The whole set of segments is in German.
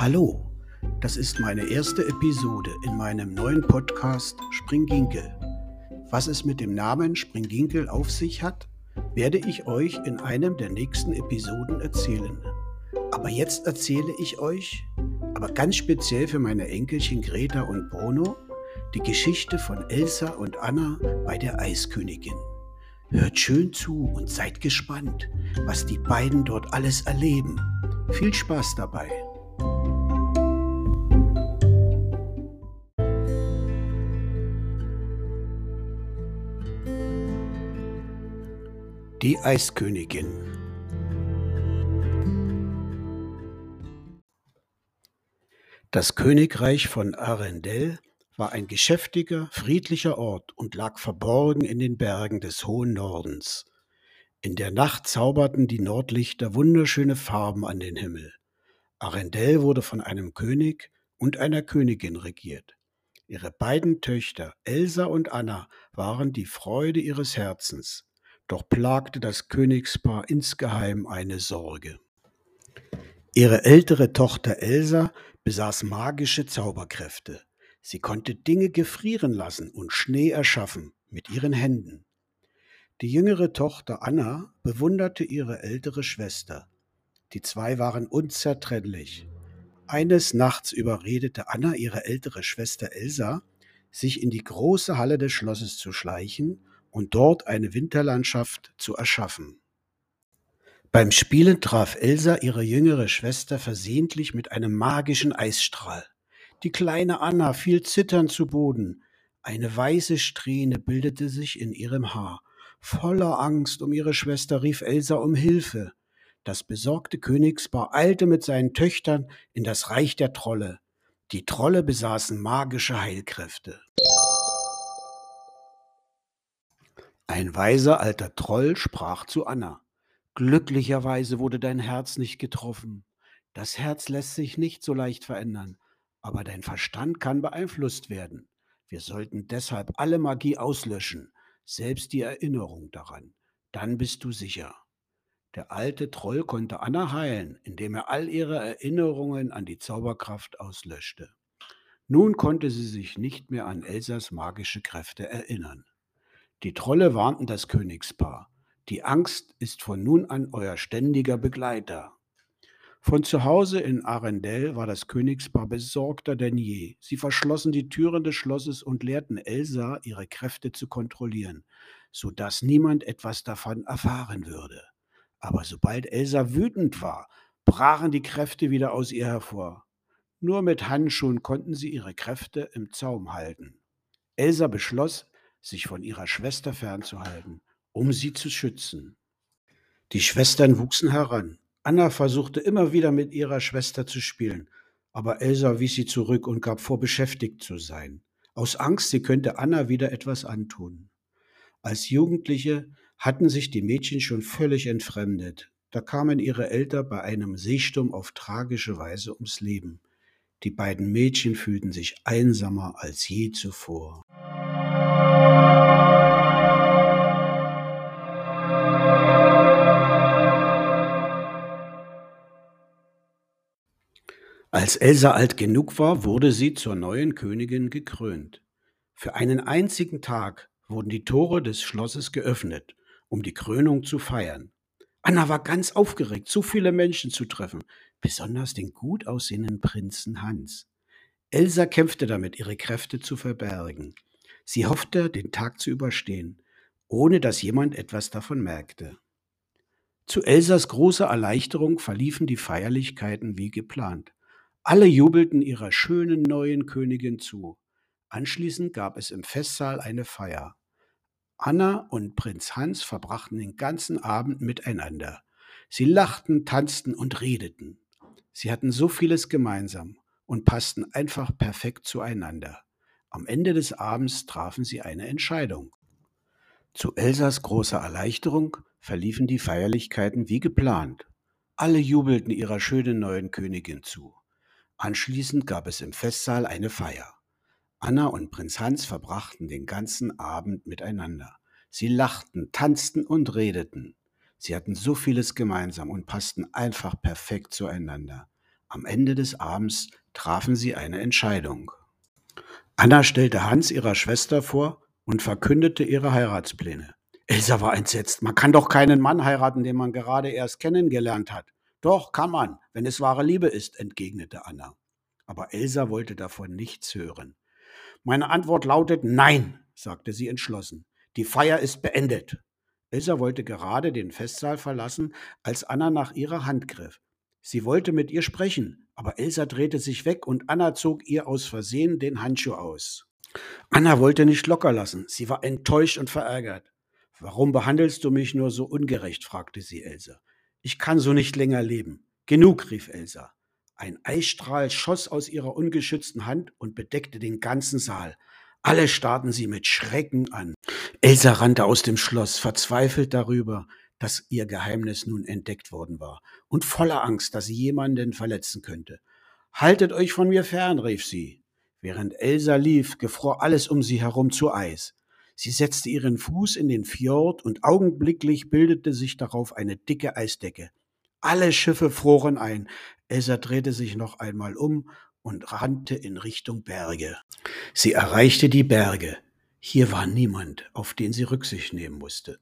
Hallo, das ist meine erste Episode in meinem neuen Podcast Springginkel. Was es mit dem Namen Springginkel auf sich hat, werde ich euch in einem der nächsten Episoden erzählen. Aber jetzt erzähle ich euch, aber ganz speziell für meine Enkelchen Greta und Bruno, die Geschichte von Elsa und Anna bei der Eiskönigin. Hört schön zu und seid gespannt, was die beiden dort alles erleben. Viel Spaß dabei! Die Eiskönigin Das Königreich von Arendelle war ein geschäftiger, friedlicher Ort und lag verborgen in den Bergen des hohen Nordens. In der Nacht zauberten die Nordlichter wunderschöne Farben an den Himmel. Arendelle wurde von einem König und einer Königin regiert. Ihre beiden Töchter Elsa und Anna waren die Freude ihres Herzens, doch plagte das Königspaar insgeheim eine Sorge. Ihre ältere Tochter Elsa besaß magische Zauberkräfte. Sie konnte Dinge gefrieren lassen und Schnee erschaffen mit ihren Händen. Die jüngere Tochter Anna bewunderte ihre ältere Schwester. Die zwei waren unzertrennlich. Eines Nachts überredete Anna ihre ältere Schwester Elsa, sich in die große Halle des Schlosses zu schleichen und dort eine Winterlandschaft zu erschaffen. Beim Spielen traf Elsa ihre jüngere Schwester versehentlich mit einem magischen Eisstrahl. Die kleine Anna fiel zitternd zu Boden. Eine weiße Strähne bildete sich in ihrem Haar. Voller Angst um ihre Schwester rief Elsa um Hilfe. Das besorgte Königspaar eilte mit seinen Töchtern in das Reich der Trolle. Die Trolle besaßen magische Heilkräfte. Ein weiser alter Troll sprach zu Anna. Glücklicherweise wurde dein Herz nicht getroffen. Das Herz lässt sich nicht so leicht verändern, aber dein Verstand kann beeinflusst werden. Wir sollten deshalb alle Magie auslöschen, selbst die Erinnerung daran. Dann bist du sicher. Der alte Troll konnte Anna heilen, indem er all ihre Erinnerungen an die Zauberkraft auslöschte. Nun konnte sie sich nicht mehr an Elsas magische Kräfte erinnern. Die Trolle warnten das Königspaar. Die Angst ist von nun an euer ständiger Begleiter. Von zu Hause in Arendelle war das Königspaar besorgter denn je. Sie verschlossen die Türen des Schlosses und lehrten Elsa, ihre Kräfte zu kontrollieren, so dass niemand etwas davon erfahren würde. Aber sobald Elsa wütend war, brachen die Kräfte wieder aus ihr hervor. Nur mit Handschuhen konnten sie ihre Kräfte im Zaum halten. Elsa beschloss, sich von ihrer Schwester fernzuhalten, um sie zu schützen. Die Schwestern wuchsen heran. Anna versuchte immer wieder mit ihrer Schwester zu spielen, aber Elsa wies sie zurück und gab vor, beschäftigt zu sein. Aus Angst, sie könnte Anna wieder etwas antun. Als Jugendliche hatten sich die Mädchen schon völlig entfremdet. Da kamen ihre Eltern bei einem Seesturm auf tragische Weise ums Leben. Die beiden Mädchen fühlten sich einsamer als je zuvor. Als Elsa alt genug war, wurde sie zur neuen Königin gekrönt. Für einen einzigen Tag wurden die Tore des Schlosses geöffnet, um die Krönung zu feiern. Anna war ganz aufgeregt, so viele Menschen zu treffen, besonders den gut aussehenden Prinzen Hans. Elsa kämpfte damit, ihre Kräfte zu verbergen. Sie hoffte, den Tag zu überstehen, ohne dass jemand etwas davon merkte. Zu Elsas großer Erleichterung verliefen die Feierlichkeiten wie geplant. Alle jubelten ihrer schönen neuen Königin zu. Anschließend gab es im Festsaal eine Feier. Anna und Prinz Hans verbrachten den ganzen Abend miteinander. Sie lachten, tanzten und redeten. Sie hatten so vieles gemeinsam und passten einfach perfekt zueinander. Am Ende des Abends trafen sie eine Entscheidung. Zu Elsas großer Erleichterung verliefen die Feierlichkeiten wie geplant. Alle jubelten ihrer schönen neuen Königin zu. Anschließend gab es im Festsaal eine Feier. Anna und Prinz Hans verbrachten den ganzen Abend miteinander. Sie lachten, tanzten und redeten. Sie hatten so vieles gemeinsam und passten einfach perfekt zueinander. Am Ende des Abends trafen sie eine Entscheidung. Anna stellte Hans ihrer Schwester vor und verkündete ihre Heiratspläne. Elsa war entsetzt. Man kann doch keinen Mann heiraten, den man gerade erst kennengelernt hat. Doch, kann man, wenn es wahre Liebe ist, entgegnete Anna. Aber Elsa wollte davon nichts hören. Meine Antwort lautet Nein, sagte sie entschlossen. Die Feier ist beendet. Elsa wollte gerade den Festsaal verlassen, als Anna nach ihrer Hand griff. Sie wollte mit ihr sprechen, aber Elsa drehte sich weg und Anna zog ihr aus Versehen den Handschuh aus. Anna wollte nicht locker lassen. Sie war enttäuscht und verärgert. Warum behandelst du mich nur so ungerecht? fragte sie Elsa. Ich kann so nicht länger leben. Genug, rief Elsa. Ein Eisstrahl schoss aus ihrer ungeschützten Hand und bedeckte den ganzen Saal. Alle starrten sie mit Schrecken an. Elsa rannte aus dem Schloss, verzweifelt darüber, dass ihr Geheimnis nun entdeckt worden war und voller Angst, dass sie jemanden verletzen könnte. Haltet euch von mir fern, rief sie. Während Elsa lief, gefror alles um sie herum zu Eis. Sie setzte ihren Fuß in den Fjord und augenblicklich bildete sich darauf eine dicke Eisdecke. Alle Schiffe froren ein. Elsa drehte sich noch einmal um und rannte in Richtung Berge. Sie erreichte die Berge. Hier war niemand, auf den sie Rücksicht nehmen musste.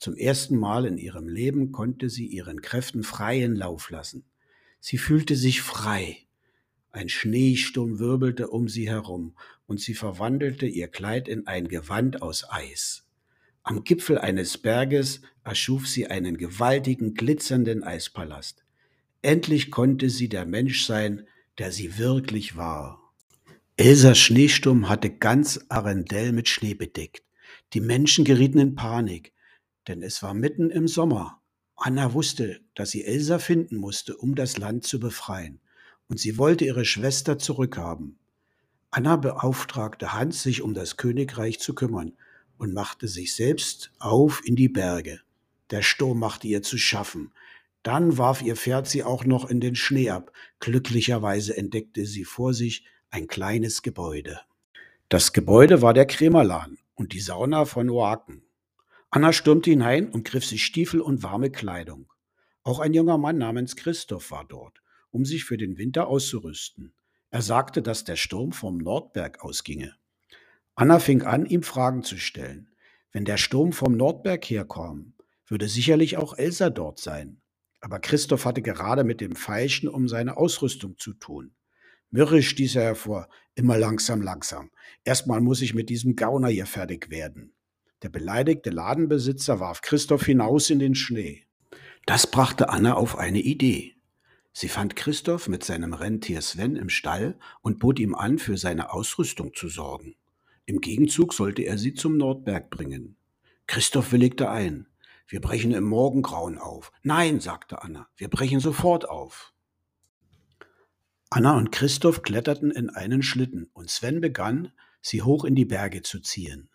Zum ersten Mal in ihrem Leben konnte sie ihren Kräften freien Lauf lassen. Sie fühlte sich frei. Ein Schneesturm wirbelte um sie herum, und sie verwandelte ihr Kleid in ein Gewand aus Eis. Am Gipfel eines Berges erschuf sie einen gewaltigen, glitzernden Eispalast. Endlich konnte sie der Mensch sein, der sie wirklich war. Elsas Schneesturm hatte ganz Arendelle mit Schnee bedeckt. Die Menschen gerieten in Panik, denn es war mitten im Sommer. Anna wusste, dass sie Elsa finden musste, um das Land zu befreien und sie wollte ihre Schwester zurückhaben. Anna beauftragte Hans, sich um das Königreich zu kümmern und machte sich selbst auf in die Berge. Der Sturm machte ihr zu schaffen. Dann warf ihr Pferd sie auch noch in den Schnee ab. Glücklicherweise entdeckte sie vor sich ein kleines Gebäude. Das Gebäude war der Krämerladen und die Sauna von Oaken. Anna stürmte hinein und griff sich Stiefel und warme Kleidung. Auch ein junger Mann namens Christoph war dort um sich für den Winter auszurüsten. Er sagte, dass der Sturm vom Nordberg ausginge. Anna fing an, ihm Fragen zu stellen. Wenn der Sturm vom Nordberg herkam, würde sicherlich auch Elsa dort sein. Aber Christoph hatte gerade mit dem Feilschen um seine Ausrüstung zu tun. Mürrisch stieß er hervor, immer langsam, langsam. Erstmal muss ich mit diesem Gauner hier fertig werden. Der beleidigte Ladenbesitzer warf Christoph hinaus in den Schnee. Das brachte Anna auf eine Idee. Sie fand Christoph mit seinem Rentier Sven im Stall und bot ihm an, für seine Ausrüstung zu sorgen. Im Gegenzug sollte er sie zum Nordberg bringen. Christoph willigte ein. Wir brechen im Morgengrauen auf. Nein, sagte Anna, wir brechen sofort auf. Anna und Christoph kletterten in einen Schlitten und Sven begann, sie hoch in die Berge zu ziehen.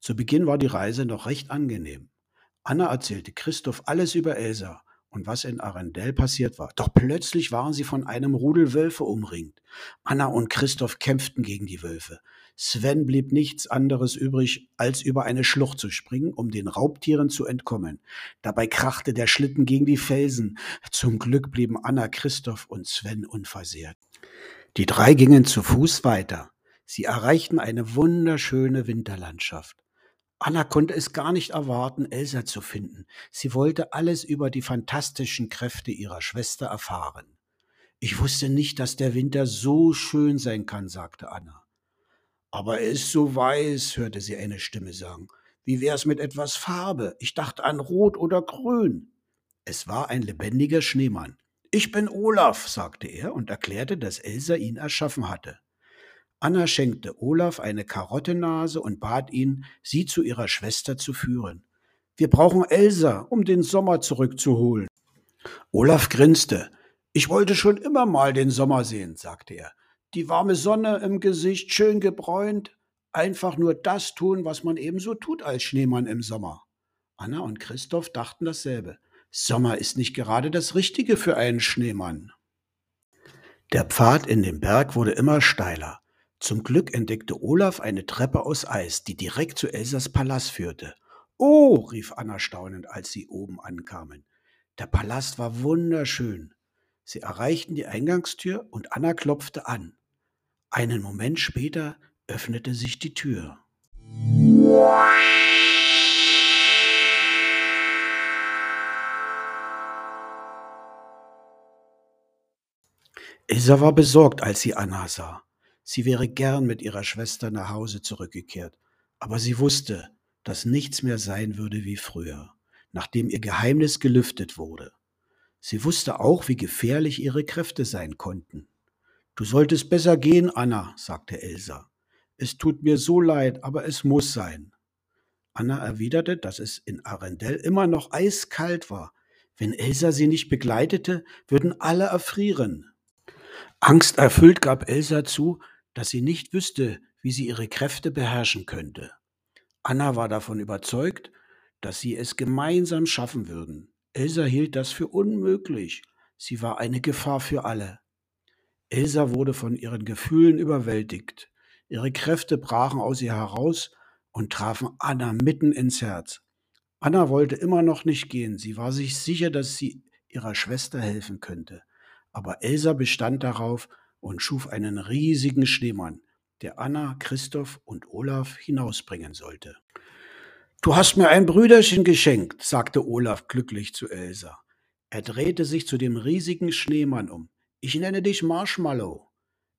Zu Beginn war die Reise noch recht angenehm. Anna erzählte Christoph alles über Elsa und was in Arendelle passiert war. Doch plötzlich waren sie von einem Rudel Wölfe umringt. Anna und Christoph kämpften gegen die Wölfe. Sven blieb nichts anderes übrig, als über eine Schlucht zu springen, um den Raubtieren zu entkommen. Dabei krachte der Schlitten gegen die Felsen. Zum Glück blieben Anna, Christoph und Sven unversehrt. Die drei gingen zu Fuß weiter. Sie erreichten eine wunderschöne Winterlandschaft. Anna konnte es gar nicht erwarten, Elsa zu finden. Sie wollte alles über die fantastischen Kräfte ihrer Schwester erfahren. Ich wusste nicht, dass der Winter so schön sein kann, sagte Anna. Aber er ist so weiß, hörte sie eine Stimme sagen. Wie wär's mit etwas Farbe? Ich dachte an Rot oder Grün. Es war ein lebendiger Schneemann. Ich bin Olaf, sagte er und erklärte, dass Elsa ihn erschaffen hatte. Anna schenkte Olaf eine Karottennase und bat ihn, sie zu ihrer Schwester zu führen. Wir brauchen Elsa, um den Sommer zurückzuholen. Olaf grinste. Ich wollte schon immer mal den Sommer sehen, sagte er. Die warme Sonne im Gesicht, schön gebräunt, einfach nur das tun, was man ebenso tut als Schneemann im Sommer. Anna und Christoph dachten dasselbe. Sommer ist nicht gerade das Richtige für einen Schneemann. Der Pfad in den Berg wurde immer steiler. Zum Glück entdeckte Olaf eine Treppe aus Eis, die direkt zu Elsas Palast führte. Oh, rief Anna staunend, als sie oben ankamen. Der Palast war wunderschön. Sie erreichten die Eingangstür und Anna klopfte an. Einen Moment später öffnete sich die Tür. Ilsa war besorgt, als sie Anna sah. Sie wäre gern mit ihrer Schwester nach Hause zurückgekehrt, aber sie wusste, dass nichts mehr sein würde wie früher, nachdem ihr Geheimnis gelüftet wurde. Sie wusste auch, wie gefährlich ihre Kräfte sein konnten. Du solltest besser gehen, Anna, sagte Elsa. Es tut mir so leid, aber es muss sein. Anna erwiderte, dass es in Arendelle immer noch eiskalt war. Wenn Elsa sie nicht begleitete, würden alle erfrieren. Angsterfüllt gab Elsa zu, dass sie nicht wüsste, wie sie ihre Kräfte beherrschen könnte. Anna war davon überzeugt, dass sie es gemeinsam schaffen würden. Elsa hielt das für unmöglich. Sie war eine Gefahr für alle. Elsa wurde von ihren Gefühlen überwältigt. Ihre Kräfte brachen aus ihr heraus und trafen Anna mitten ins Herz. Anna wollte immer noch nicht gehen. Sie war sich sicher, dass sie ihrer Schwester helfen könnte. Aber Elsa bestand darauf, und schuf einen riesigen Schneemann, der Anna, Christoph und Olaf hinausbringen sollte. Du hast mir ein Brüderchen geschenkt, sagte Olaf glücklich zu Elsa. Er drehte sich zu dem riesigen Schneemann um. Ich nenne dich Marshmallow.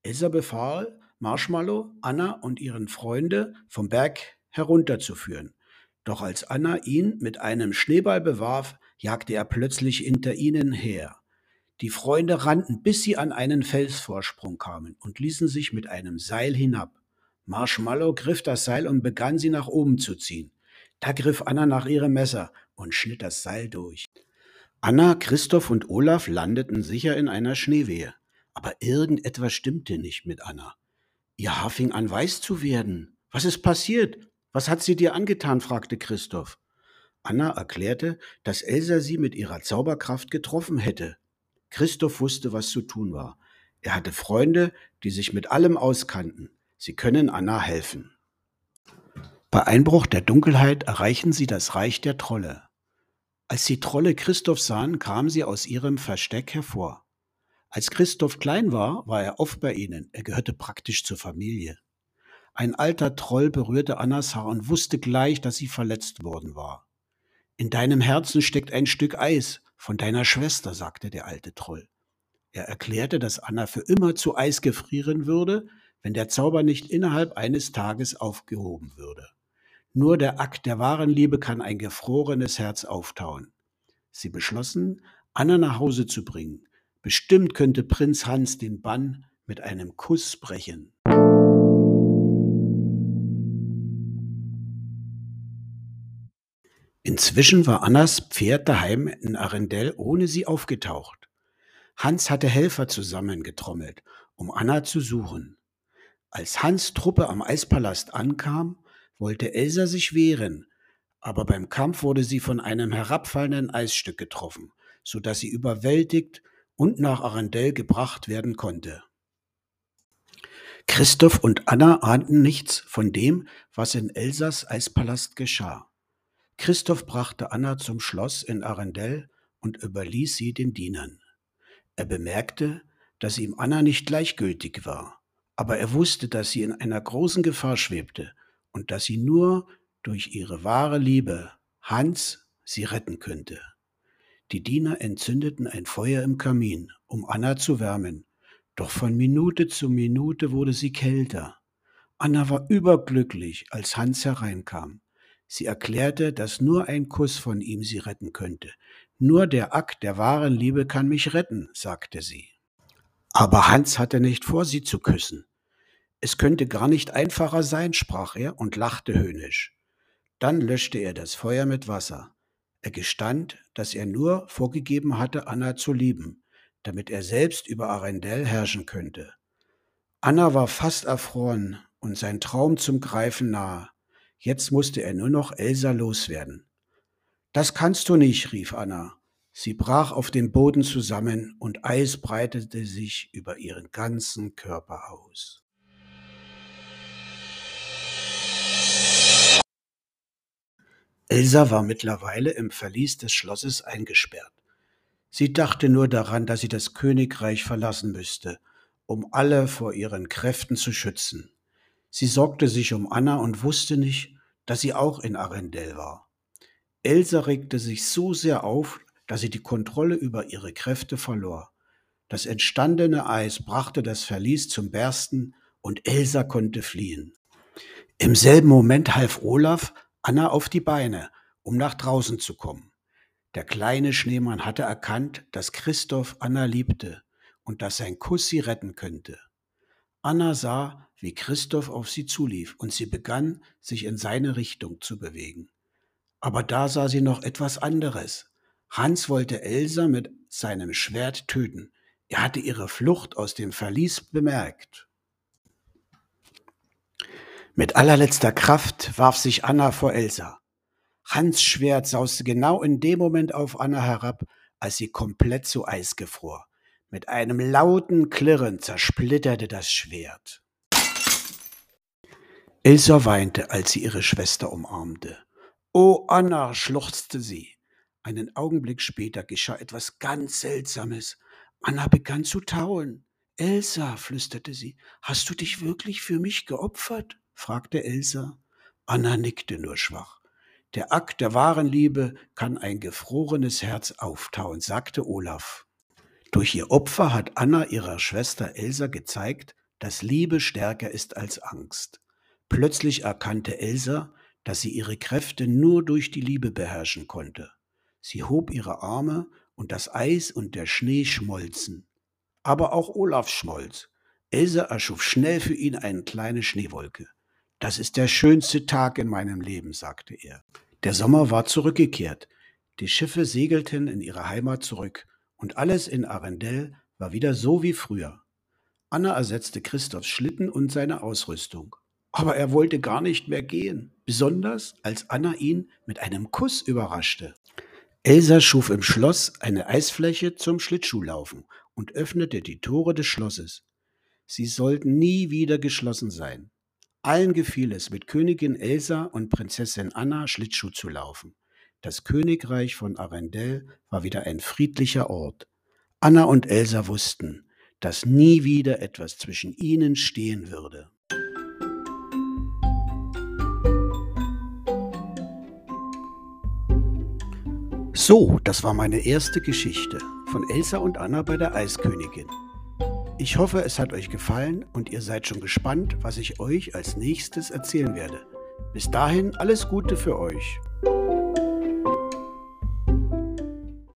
Elsa befahl, Marshmallow, Anna und ihren Freunde vom Berg herunterzuführen. Doch als Anna ihn mit einem Schneeball bewarf, jagte er plötzlich hinter ihnen her. Die Freunde rannten, bis sie an einen Felsvorsprung kamen und ließen sich mit einem Seil hinab. Marshmallow griff das Seil und begann sie nach oben zu ziehen. Da griff Anna nach ihrem Messer und schnitt das Seil durch. Anna, Christoph und Olaf landeten sicher in einer Schneewehe. Aber irgendetwas stimmte nicht mit Anna. Ihr Haar fing an weiß zu werden. Was ist passiert? Was hat sie dir angetan? fragte Christoph. Anna erklärte, dass Elsa sie mit ihrer Zauberkraft getroffen hätte. Christoph wusste, was zu tun war. Er hatte Freunde, die sich mit allem auskannten. Sie können Anna helfen. Bei Einbruch der Dunkelheit erreichen sie das Reich der Trolle. Als die Trolle Christoph sahen, kamen sie aus ihrem Versteck hervor. Als Christoph klein war, war er oft bei ihnen. Er gehörte praktisch zur Familie. Ein alter Troll berührte Annas Haar und wusste gleich, dass sie verletzt worden war. In deinem Herzen steckt ein Stück Eis, von deiner Schwester, sagte der alte Troll. Er erklärte, dass Anna für immer zu Eis gefrieren würde, wenn der Zauber nicht innerhalb eines Tages aufgehoben würde. Nur der Akt der wahren Liebe kann ein gefrorenes Herz auftauen. Sie beschlossen, Anna nach Hause zu bringen. Bestimmt könnte Prinz Hans den Bann mit einem Kuss brechen. Inzwischen war Annas Pferd daheim in Arendelle ohne sie aufgetaucht. Hans hatte Helfer zusammengetrommelt, um Anna zu suchen. Als Hans Truppe am Eispalast ankam, wollte Elsa sich wehren, aber beim Kampf wurde sie von einem herabfallenden Eisstück getroffen, so dass sie überwältigt und nach Arendelle gebracht werden konnte. Christoph und Anna ahnten nichts von dem, was in Elsas Eispalast geschah. Christoph brachte Anna zum Schloss in Arendelle und überließ sie den Dienern. Er bemerkte, dass ihm Anna nicht gleichgültig war, aber er wusste, dass sie in einer großen Gefahr schwebte und dass sie nur durch ihre wahre Liebe, Hans, sie retten könnte. Die Diener entzündeten ein Feuer im Kamin, um Anna zu wärmen, doch von Minute zu Minute wurde sie kälter. Anna war überglücklich, als Hans hereinkam. Sie erklärte, dass nur ein Kuss von ihm sie retten könnte. Nur der Akt der wahren Liebe kann mich retten, sagte sie. Aber Hans hatte nicht vor, sie zu küssen. Es könnte gar nicht einfacher sein, sprach er und lachte höhnisch. Dann löschte er das Feuer mit Wasser. Er gestand, dass er nur vorgegeben hatte, Anna zu lieben, damit er selbst über Arendelle herrschen könnte. Anna war fast erfroren und sein Traum zum Greifen nahe. Jetzt musste er nur noch Elsa loswerden. Das kannst du nicht, rief Anna. Sie brach auf dem Boden zusammen und Eis breitete sich über ihren ganzen Körper aus. Elsa war mittlerweile im Verlies des Schlosses eingesperrt. Sie dachte nur daran, dass sie das Königreich verlassen müsste, um alle vor ihren Kräften zu schützen. Sie sorgte sich um Anna und wusste nicht, dass sie auch in Arendelle war. Elsa regte sich so sehr auf, dass sie die Kontrolle über ihre Kräfte verlor. Das entstandene Eis brachte das Verlies zum Bersten und Elsa konnte fliehen. Im selben Moment half Olaf Anna auf die Beine, um nach draußen zu kommen. Der kleine Schneemann hatte erkannt, dass Christoph Anna liebte und dass sein Kuss sie retten könnte. Anna sah, wie Christoph auf sie zulief und sie begann, sich in seine Richtung zu bewegen. Aber da sah sie noch etwas anderes. Hans wollte Elsa mit seinem Schwert töten. Er hatte ihre Flucht aus dem Verlies bemerkt. Mit allerletzter Kraft warf sich Anna vor Elsa. Hans Schwert sauste genau in dem Moment auf Anna herab, als sie komplett zu Eis gefror. Mit einem lauten Klirren zersplitterte das Schwert. Elsa weinte, als sie ihre Schwester umarmte. Oh, Anna, schluchzte sie. Einen Augenblick später geschah etwas ganz Seltsames. Anna begann zu tauen. Elsa, flüsterte sie, hast du dich wirklich für mich geopfert? fragte Elsa. Anna nickte nur schwach. Der Akt der wahren Liebe kann ein gefrorenes Herz auftauen, sagte Olaf. Durch ihr Opfer hat Anna ihrer Schwester Elsa gezeigt, dass Liebe stärker ist als Angst. Plötzlich erkannte Elsa, dass sie ihre Kräfte nur durch die Liebe beherrschen konnte. Sie hob ihre Arme und das Eis und der Schnee schmolzen. Aber auch Olaf schmolz. Elsa erschuf schnell für ihn eine kleine Schneewolke. Das ist der schönste Tag in meinem Leben, sagte er. Der Sommer war zurückgekehrt. Die Schiffe segelten in ihre Heimat zurück und alles in Arendelle war wieder so wie früher. Anna ersetzte Christophs Schlitten und seine Ausrüstung. Aber er wollte gar nicht mehr gehen, besonders als Anna ihn mit einem Kuss überraschte. Elsa schuf im Schloss eine Eisfläche zum Schlittschuhlaufen und öffnete die Tore des Schlosses. Sie sollten nie wieder geschlossen sein. Allen gefiel es, mit Königin Elsa und Prinzessin Anna Schlittschuh zu laufen. Das Königreich von Arendelle war wieder ein friedlicher Ort. Anna und Elsa wussten, dass nie wieder etwas zwischen ihnen stehen würde. So, das war meine erste Geschichte von Elsa und Anna bei der Eiskönigin. Ich hoffe, es hat euch gefallen und ihr seid schon gespannt, was ich euch als nächstes erzählen werde. Bis dahin alles Gute für euch.